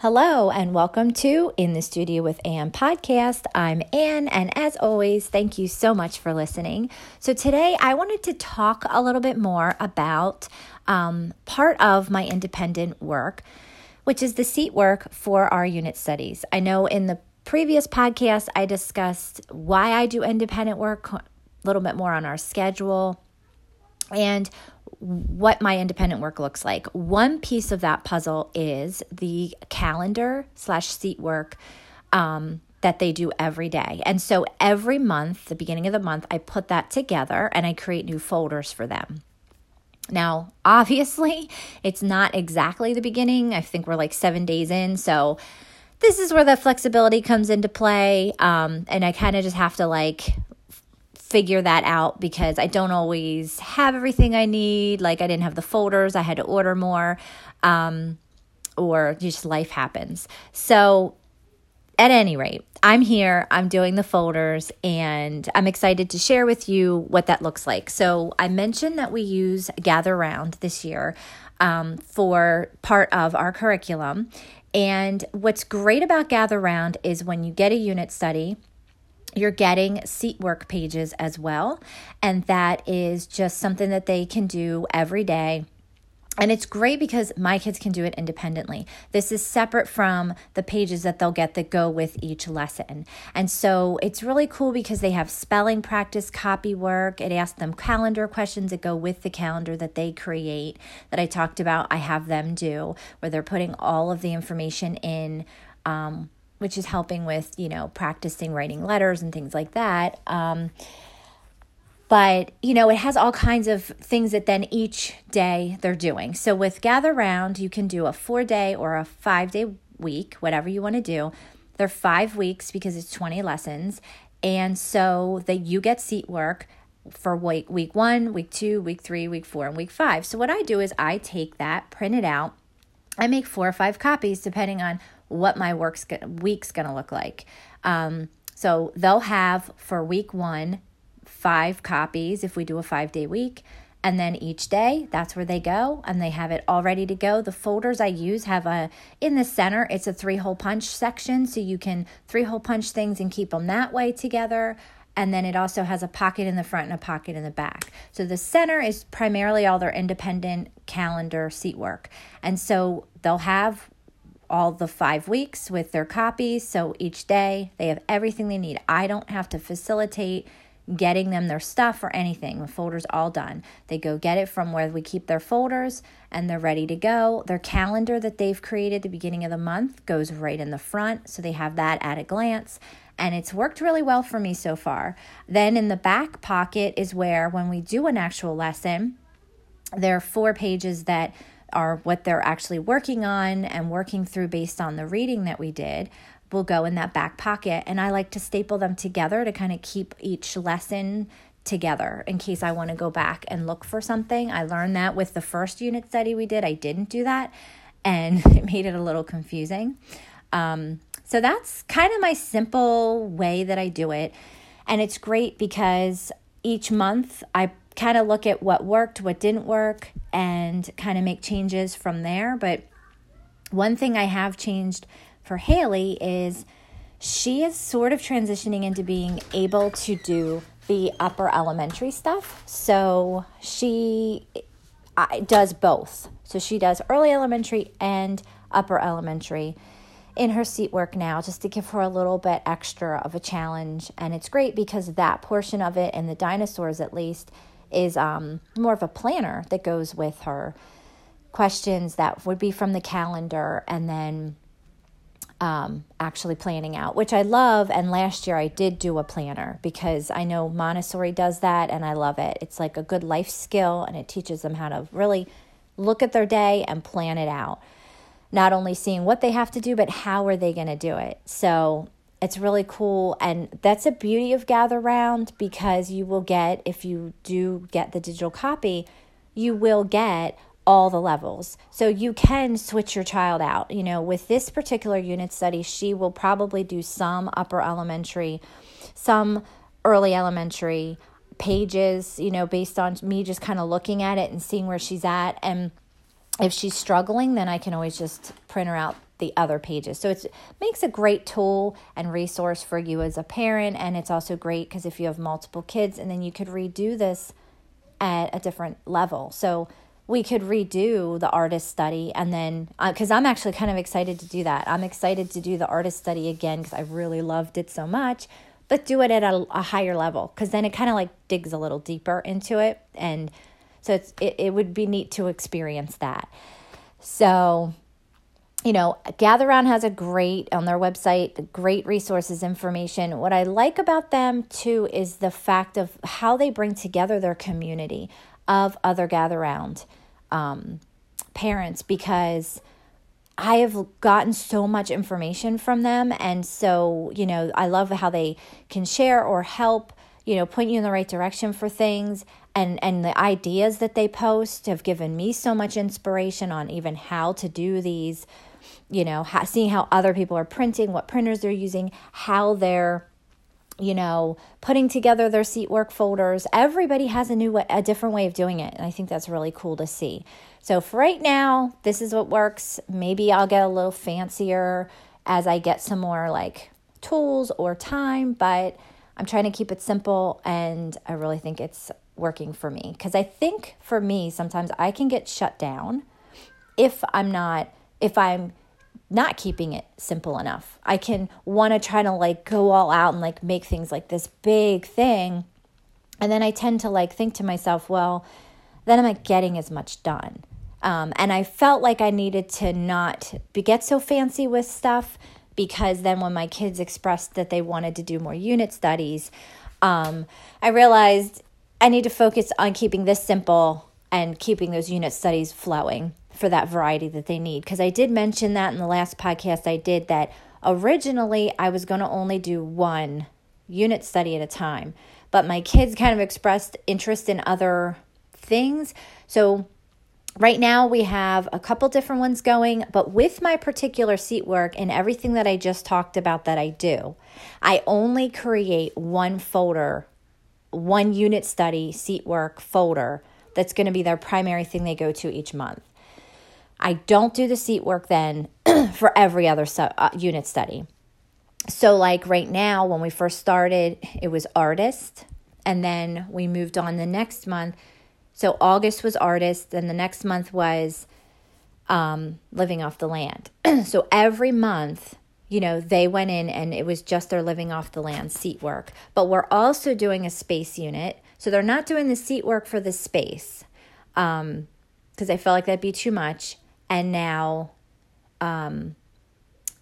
Hello, and welcome to In the Studio with Anne podcast. I'm Anne, and as always, thank you so much for listening. So, today I wanted to talk a little bit more about um, part of my independent work, which is the seat work for our unit studies. I know in the previous podcast I discussed why I do independent work, a little bit more on our schedule, and what my independent work looks like. One piece of that puzzle is the calendar slash seat work um, that they do every day. And so every month, the beginning of the month, I put that together and I create new folders for them. Now, obviously, it's not exactly the beginning. I think we're like seven days in. So this is where the flexibility comes into play. Um, and I kind of just have to like figure that out because I don't always have everything I need. Like I didn't have the folders, I had to order more, um, or just life happens. So, at any rate, I'm here, I'm doing the folders, and I'm excited to share with you what that looks like. So, I mentioned that we use Gather Round this year um, for part of our curriculum. And what's great about Gather Round is when you get a unit study, you're getting seat work pages as well. And that is just something that they can do every day. And it's great because my kids can do it independently. This is separate from the pages that they'll get that go with each lesson. And so it's really cool because they have spelling practice, copy work. It asks them calendar questions that go with the calendar that they create that I talked about. I have them do where they're putting all of the information in. Um, which is helping with, you know, practicing writing letters and things like that. Um, but, you know, it has all kinds of things that then each day they're doing. So with Gather Round, you can do a four day or a five day week, whatever you want to do. They're five weeks because it's 20 lessons. And so that you get seat work for week week one, week two, week three, week four, and week five. So what I do is I take that, print it out, I make four or five copies depending on what my work's week's going to look like. Um, so they'll have for week one five copies if we do a five day week. And then each day, that's where they go, and they have it all ready to go. The folders I use have a in the center, it's a three hole punch section, so you can three hole punch things and keep them that way together and then it also has a pocket in the front and a pocket in the back. So the center is primarily all their independent calendar seat work. And so they'll have all the five weeks with their copies. So each day they have everything they need. I don't have to facilitate getting them their stuff or anything. The folder's all done. They go get it from where we keep their folders and they're ready to go. Their calendar that they've created the beginning of the month goes right in the front. So they have that at a glance and it's worked really well for me so far. Then in the back pocket is where, when we do an actual lesson, there are four pages that are what they're actually working on and working through based on the reading that we did will go in that back pocket. And I like to staple them together to kind of keep each lesson together in case I want to go back and look for something. I learned that with the first unit study we did, I didn't do that and it made it a little confusing. Um, so that's kind of my simple way that I do it. And it's great because each month I kind of look at what worked, what didn't work, and kind of make changes from there. But one thing I have changed for Haley is she is sort of transitioning into being able to do the upper elementary stuff. So she does both. So she does early elementary and upper elementary in her seat work now just to give her a little bit extra of a challenge. And it's great because that portion of it, and the dinosaurs at least, is um, more of a planner that goes with her questions that would be from the calendar and then um, actually planning out, which I love. And last year I did do a planner because I know Montessori does that and I love it. It's like a good life skill and it teaches them how to really look at their day and plan it out not only seeing what they have to do, but how are they going to do it. So it's really cool. And that's a beauty of Gather Round because you will get, if you do get the digital copy, you will get all the levels. So you can switch your child out. You know, with this particular unit study, she will probably do some upper elementary, some early elementary pages, you know, based on me just kind of looking at it and seeing where she's at. And if she's struggling, then I can always just print her out the other pages. So it makes a great tool and resource for you as a parent. And it's also great because if you have multiple kids, and then you could redo this at a different level. So we could redo the artist study and then because uh, i'm actually kind of excited to do that i'm excited to do the artist study again because i really loved it so much but do it at a, a higher level because then it kind of like digs a little deeper into it and so it's it, it would be neat to experience that so you know, Gather Round has a great on their website, great resources, information. What I like about them too is the fact of how they bring together their community of other Gather Round um, parents because I have gotten so much information from them. And so, you know, I love how they can share or help, you know, point you in the right direction for things. And, and the ideas that they post have given me so much inspiration on even how to do these you know, how, seeing how other people are printing, what printers they're using, how they're you know, putting together their seat work folders. Everybody has a new way, a different way of doing it, and I think that's really cool to see. So for right now, this is what works. Maybe I'll get a little fancier as I get some more like tools or time, but I'm trying to keep it simple and I really think it's working for me because I think for me sometimes I can get shut down if I'm not if I'm not keeping it simple enough. I can want to try to like go all out and like make things like this big thing. And then I tend to like think to myself, well, then I'm not getting as much done. Um, and I felt like I needed to not be, get so fancy with stuff because then when my kids expressed that they wanted to do more unit studies, um, I realized I need to focus on keeping this simple and keeping those unit studies flowing for that variety that they need. Because I did mention that in the last podcast I did that originally I was going to only do one unit study at a time, but my kids kind of expressed interest in other things. So right now we have a couple different ones going, but with my particular seat work and everything that I just talked about that I do, I only create one folder, one unit study seat work folder that's going to be their primary thing they go to each month. I don't do the seat work then for every other uh, unit study. So, like right now, when we first started, it was artist, and then we moved on the next month. So, August was artists, and the next month was um, living off the land. so, every month, you know, they went in and it was just their living off the land seat work. But we're also doing a space unit. So, they're not doing the seat work for the space because um, I felt like that'd be too much and now um,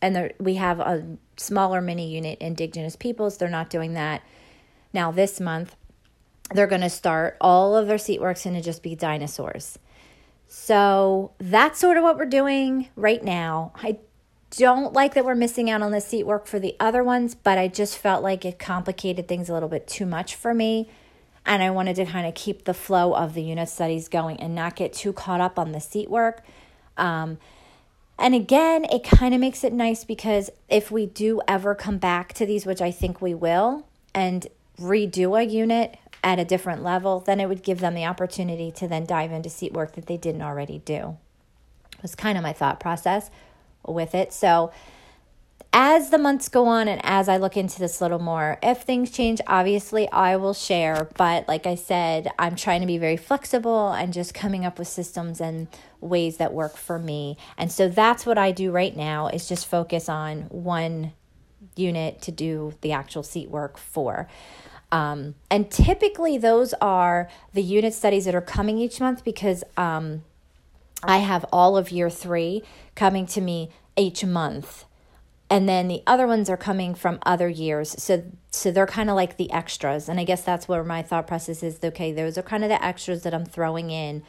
and there, we have a smaller mini unit indigenous peoples they're not doing that now this month they're going to start all of their seat works going to just be dinosaurs. So that's sort of what we're doing right now. I don't like that we're missing out on the seat work for the other ones but i just felt like it complicated things a little bit too much for me and i wanted to kind of keep the flow of the unit studies going and not get too caught up on the seat work. Um, and again, it kind of makes it nice because if we do ever come back to these, which I think we will, and redo a unit at a different level, then it would give them the opportunity to then dive into seat work that they didn't already do. It was kind of my thought process with it. So as the months go on and as I look into this a little more, if things change, obviously I will share. But like I said, I'm trying to be very flexible and just coming up with systems and ways that work for me. And so that's what I do right now is just focus on one unit to do the actual seat work for. Um, and typically those are the unit studies that are coming each month because um, I have all of year three coming to me each month. And then the other ones are coming from other years. So so they're kind of like the extras. And i guess that's where my thought process is okay those are kind of the extras that i'm throwing in.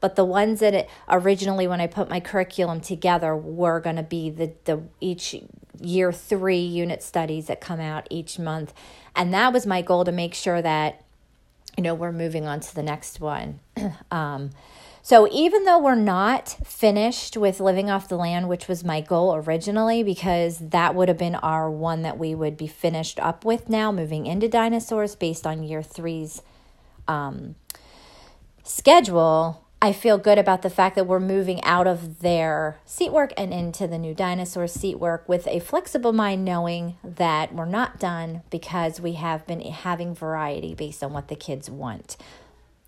But the ones that it, originally when i put my curriculum together were going to be the the each year 3 unit studies that come out each month and that was my goal to make sure that you know we're moving on to the next one. Um, so even though we're not finished with living off the land, which was my goal originally, because that would have been our one that we would be finished up with now, moving into dinosaurs based on year three's um, schedule, I feel good about the fact that we're moving out of their seat work and into the new dinosaur seat work with a flexible mind, knowing that we're not done because we have been having variety based on what the kids want.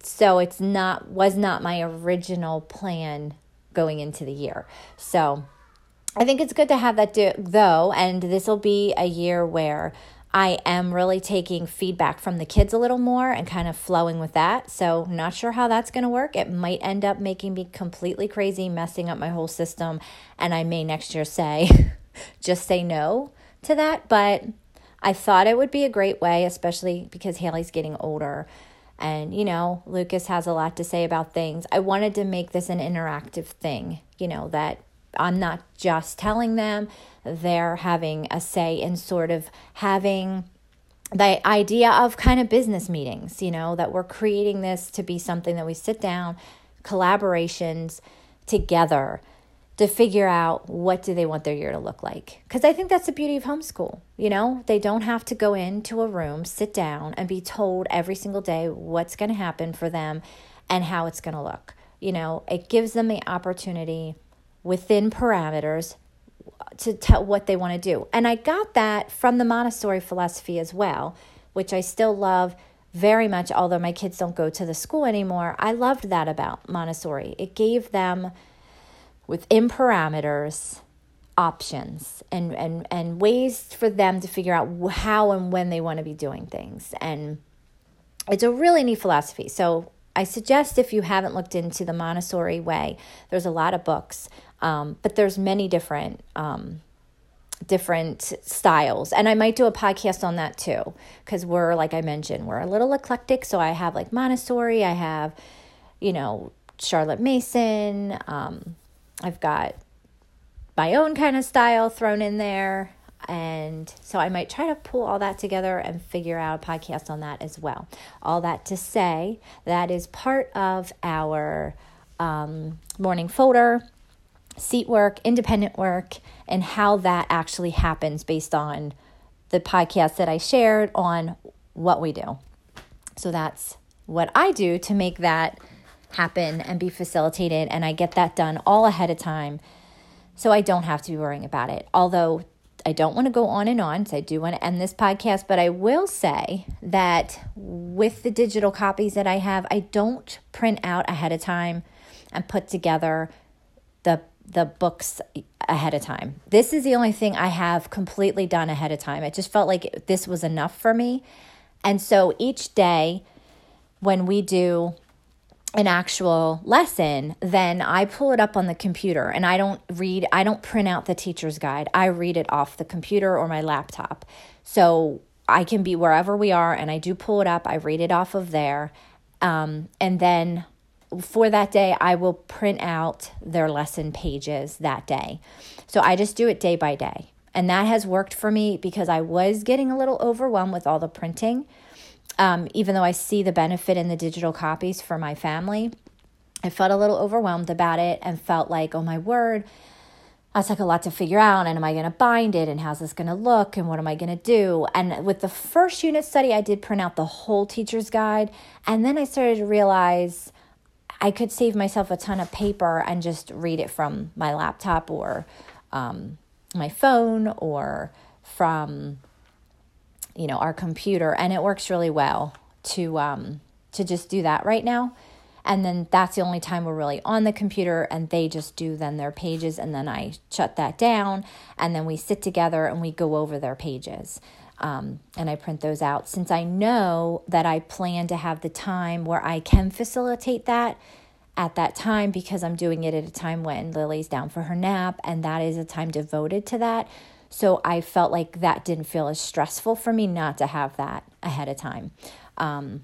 So it's not was not my original plan going into the year. So I think it's good to have that do, though, and this will be a year where I am really taking feedback from the kids a little more and kind of flowing with that. So, not sure how that's going to work. It might end up making me completely crazy, messing up my whole system. And I may next year say, just say no to that. But I thought it would be a great way, especially because Haley's getting older. And, you know, Lucas has a lot to say about things. I wanted to make this an interactive thing, you know, that I'm not just telling them, they're having a say in sort of having the idea of kind of business meetings, you know, that we're creating this to be something that we sit down, collaborations together to figure out what do they want their year to look like. Because i think that's the beauty of homeschool you know? They don't have to go into a room sit down and be told every single day what's going to happen for them and how it's going to look. You know it gives them the opportunity within parameters to tell what they want to do. And I got that from the Montessori philosophy as well, which I still love very much, although my kids don't go to the school anymore. I loved that about Montessori. It gave them, within parameters, options and, and, and ways for them to figure out how and when they want to be doing things. And it's a really neat philosophy. So I suggest if you haven't looked into the Montessori way, there's a lot of books, um, but there's many different um, different styles, and I might do a podcast on that too, because we're like I mentioned, we're a little eclectic. So I have like Montessori, I have, you know, Charlotte Mason, um, I've got my own kind of style thrown in there. And so I might try to pull all that together and figure out a podcast on that as well. All that to say, that is part of our um, morning folder, seat work, independent work, and how that actually happens based on the podcast that I shared on what we do. So that's what I do to make that happen and be facilitated. And I get that done all ahead of time so I don't have to be worrying about it. Although I don't want to go on and on, so I do want to end this podcast, but I will say that with the digital copies that I have, I don't print out ahead of time and put together the the books ahead of time. This is the only thing I have completely done ahead of time. It just felt like this was enough for me. And so each day when we do an actual lesson, then I pull it up on the computer and I don't read, I don't print out the teacher's guide. I read it off the computer or my laptop. So I can be wherever we are and I do pull it up. I read it off of there. Um, and then for that day, I will print out their lesson pages that day. So I just do it day by day. And that has worked for me because I was getting a little overwhelmed with all the printing um, even though I see the benefit in the digital copies for my family, I felt a little overwhelmed about it and felt like, oh my word, that's like a lot to figure out. And am I going to bind it? And how's this going to look? And what am I going to do? And with the first unit study, I did print out the whole teacher's guide. And then I started to realize I could save myself a ton of paper and just read it from my laptop or um, my phone or from you know, our computer, and it works really well to um, to just do that right now. And then that's the only time we're really on the computer, and they just do then their pages, and then I shut that down, and then we sit together and we go over their pages. Um, and I print those out since I know that I plan to have the time where I can facilitate that at that time because I'm doing it at a time when Lily's down for her nap, and that is a time devoted to that. So I felt like that didn't feel as stressful for me not to have that ahead of time. Um,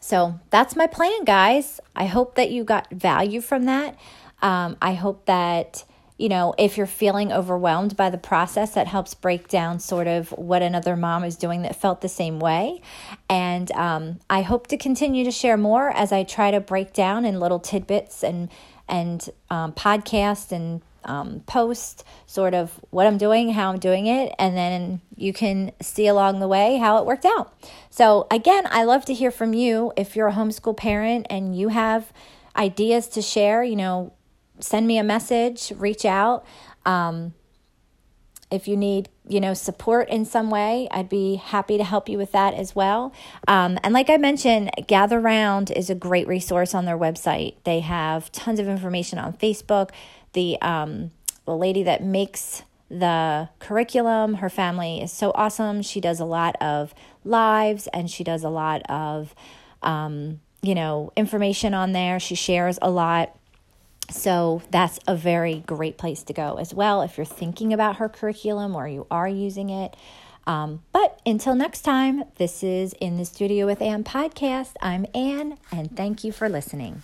so that's my plan, guys. I hope that you got value from that. Um, I hope that, you know, if you're feeling overwhelmed by the process, that helps break down sort of what another mom is doing that felt the same way. And um, I hope to continue to share more as I try to break down in little tidbits and and um, podcast and um, post sort of what I'm doing, how I'm doing it, and then you can see along the way how it worked out. So, again, I love to hear from you if you're a homeschool parent and you have ideas to share, you know, send me a message, reach out. Um, if you need you know support in some way i'd be happy to help you with that as well. Um, and like i mentioned gather round is a great resource on their website. They have tons of information on facebook. The um, the lady that makes the curriculum her family is so awesome. She does a lot of lives and she does a lot of um, you know information on there. She shares a lot so that's a very great place to go as well if you're thinking about her curriculum or you are using it. Um, but until next time, this is In the Studio with Ann podcast. I'm Ann, and thank you for listening.